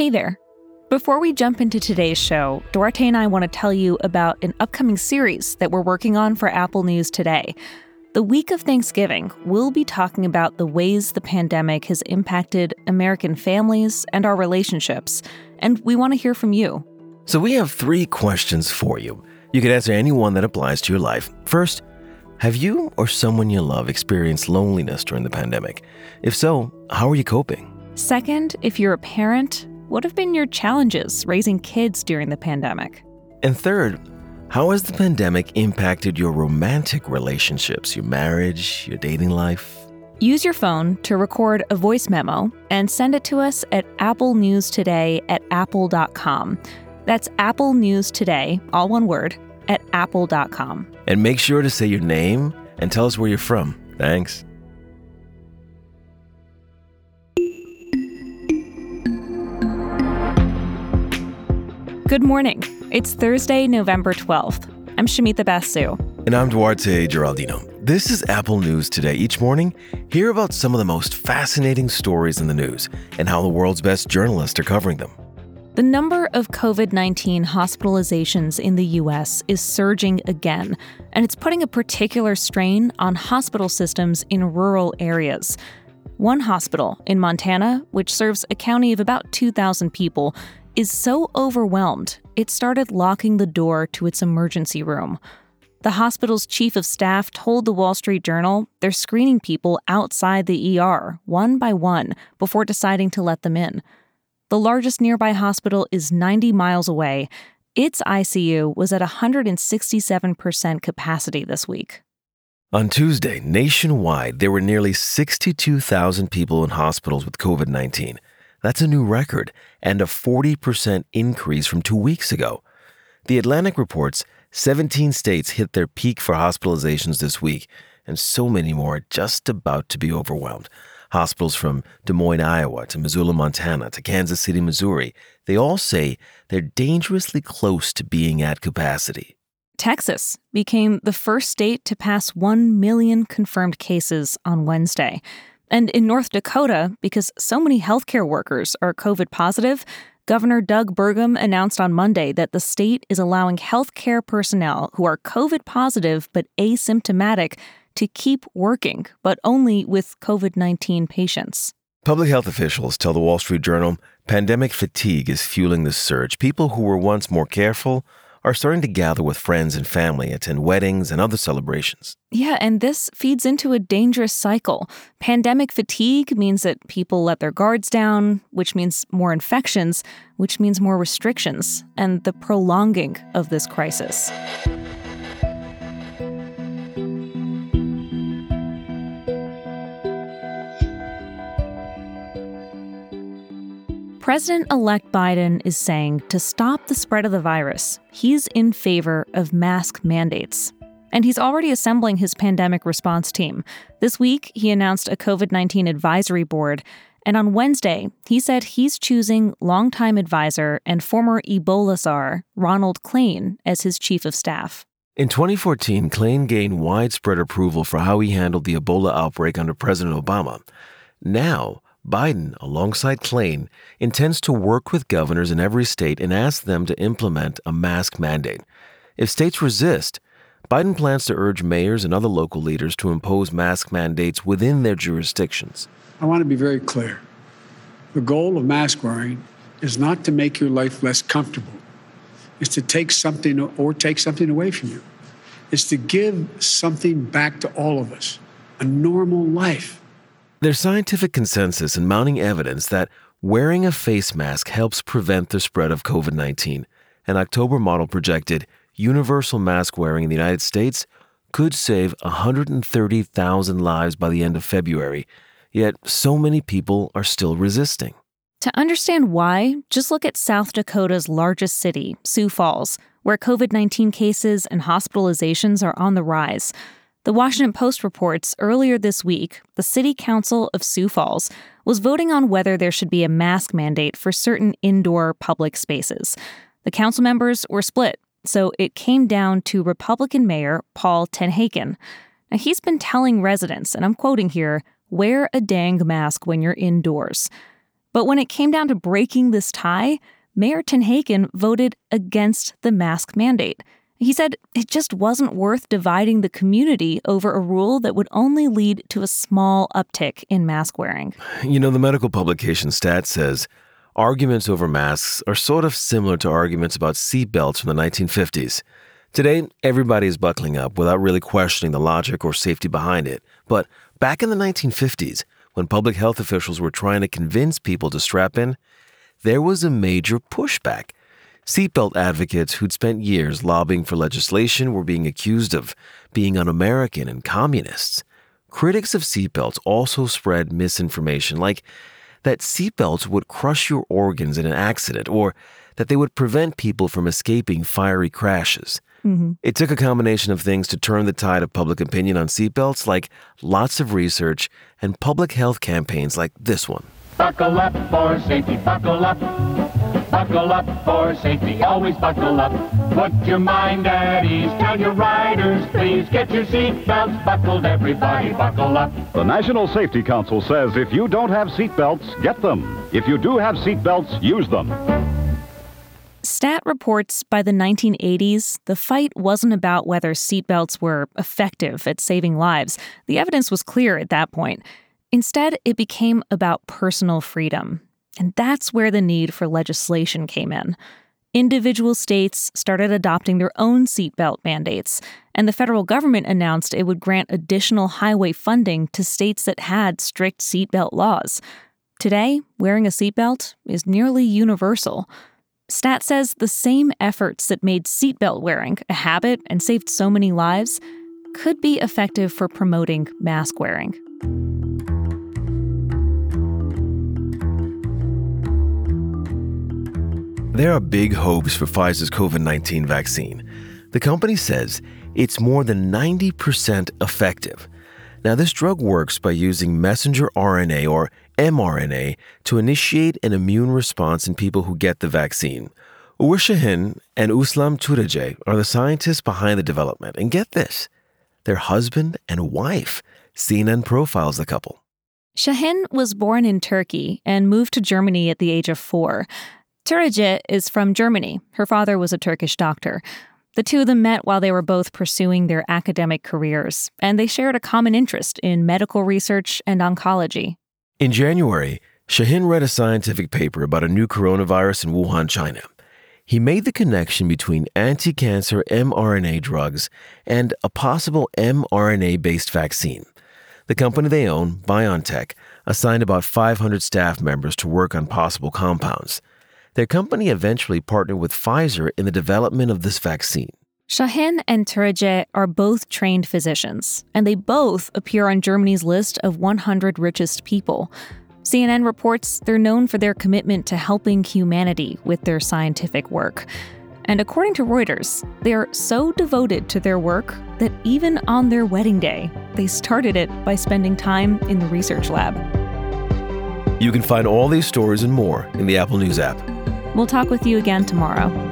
Hey there. Before we jump into today's show, Duarte and I want to tell you about an upcoming series that we're working on for Apple News today. The week of Thanksgiving, we'll be talking about the ways the pandemic has impacted American families and our relationships, and we want to hear from you. So, we have three questions for you. You can answer any one that applies to your life. First, have you or someone you love experienced loneliness during the pandemic? If so, how are you coping? Second, if you're a parent, what have been your challenges raising kids during the pandemic? And third, how has the pandemic impacted your romantic relationships, your marriage, your dating life? Use your phone to record a voice memo and send it to us at Apple News Today at apple.com. That's Apple News Today, all one word, at apple.com. And make sure to say your name and tell us where you're from. Thanks. Good morning. It's Thursday, November 12th. I'm Shamita Basu. And I'm Duarte Geraldino. This is Apple News Today. Each morning, hear about some of the most fascinating stories in the news and how the world's best journalists are covering them. The number of COVID 19 hospitalizations in the U.S. is surging again, and it's putting a particular strain on hospital systems in rural areas. One hospital in Montana, which serves a county of about 2,000 people, is so overwhelmed it started locking the door to its emergency room. The hospital's chief of staff told the Wall Street Journal they're screening people outside the ER, one by one, before deciding to let them in. The largest nearby hospital is 90 miles away. Its ICU was at 167% capacity this week. On Tuesday, nationwide, there were nearly 62,000 people in hospitals with COVID 19. That's a new record and a 40% increase from two weeks ago. The Atlantic reports 17 states hit their peak for hospitalizations this week, and so many more are just about to be overwhelmed. Hospitals from Des Moines, Iowa to Missoula, Montana to Kansas City, Missouri, they all say they're dangerously close to being at capacity. Texas became the first state to pass 1 million confirmed cases on Wednesday. And in North Dakota, because so many healthcare workers are COVID positive, Governor Doug Burgum announced on Monday that the state is allowing healthcare personnel who are COVID positive but asymptomatic to keep working, but only with COVID 19 patients. Public health officials tell the Wall Street Journal pandemic fatigue is fueling the surge. People who were once more careful are starting to gather with friends and family, attend weddings and other celebrations. Yeah, and this feeds into a dangerous cycle. Pandemic fatigue means that people let their guards down, which means more infections, which means more restrictions, and the prolonging of this crisis. President elect Biden is saying to stop the spread of the virus, he's in favor of mask mandates. And he's already assembling his pandemic response team. This week, he announced a COVID 19 advisory board. And on Wednesday, he said he's choosing longtime advisor and former Ebola czar Ronald Klain as his chief of staff. In 2014, Klain gained widespread approval for how he handled the Ebola outbreak under President Obama. Now, Biden, alongside Klain, intends to work with governors in every state and ask them to implement a mask mandate. If states resist, Biden plans to urge mayors and other local leaders to impose mask mandates within their jurisdictions. I want to be very clear. The goal of mask wearing is not to make your life less comfortable. It's to take something or take something away from you. It's to give something back to all of us, a normal life. There's scientific consensus and mounting evidence that wearing a face mask helps prevent the spread of COVID 19. An October model projected universal mask wearing in the United States could save 130,000 lives by the end of February, yet so many people are still resisting. To understand why, just look at South Dakota's largest city, Sioux Falls, where COVID 19 cases and hospitalizations are on the rise. The Washington Post reports earlier this week the City Council of Sioux Falls was voting on whether there should be a mask mandate for certain indoor public spaces. The council members were split, so it came down to Republican Mayor Paul TenHaken. Now, he's been telling residents, and I'm quoting here, wear a dang mask when you're indoors. But when it came down to breaking this tie, Mayor TenHaken voted against the mask mandate. He said it just wasn't worth dividing the community over a rule that would only lead to a small uptick in mask wearing. You know, the medical publication Stat says arguments over masks are sort of similar to arguments about seatbelts from the 1950s. Today, everybody is buckling up without really questioning the logic or safety behind it. But back in the 1950s, when public health officials were trying to convince people to strap in, there was a major pushback. Seatbelt advocates who'd spent years lobbying for legislation were being accused of being un American and communists. Critics of seatbelts also spread misinformation like that seatbelts would crush your organs in an accident or that they would prevent people from escaping fiery crashes. Mm-hmm. It took a combination of things to turn the tide of public opinion on seatbelts, like lots of research and public health campaigns like this one. Buckle up for safety, buckle up. Buckle up for safety, always buckle up. Put your mind at ease, tell your riders, please get your seatbelts buckled, everybody buckle up. The National Safety Council says if you don't have seatbelts, get them. If you do have seatbelts, use them. Stat reports by the 1980s, the fight wasn't about whether seatbelts were effective at saving lives. The evidence was clear at that point. Instead, it became about personal freedom. And that's where the need for legislation came in. Individual states started adopting their own seatbelt mandates, and the federal government announced it would grant additional highway funding to states that had strict seatbelt laws. Today, wearing a seatbelt is nearly universal. Stat says the same efforts that made seatbelt wearing a habit and saved so many lives could be effective for promoting mask wearing. There are big hopes for Pfizer's COVID 19 vaccine. The company says it's more than 90% effective. Now, this drug works by using messenger RNA or mRNA to initiate an immune response in people who get the vaccine. Uğur Şahin and Özlem Türeci are the scientists behind the development. And get this their husband and wife. CNN profiles the couple. Şahin was born in Turkey and moved to Germany at the age of four. Türeci is from Germany. Her father was a Turkish doctor. The two of them met while they were both pursuing their academic careers, and they shared a common interest in medical research and oncology. In January, Şahin read a scientific paper about a new coronavirus in Wuhan, China. He made the connection between anti cancer mRNA drugs and a possible mRNA based vaccine. The company they own, BioNTech, assigned about 500 staff members to work on possible compounds. Their company eventually partnered with Pfizer in the development of this vaccine. Şahin and Türeci are both trained physicians, and they both appear on Germany's list of 100 richest people. CNN reports they're known for their commitment to helping humanity with their scientific work. And according to Reuters, they're so devoted to their work that even on their wedding day, they started it by spending time in the research lab. You can find all these stories and more in the Apple News app. We'll talk with you again tomorrow.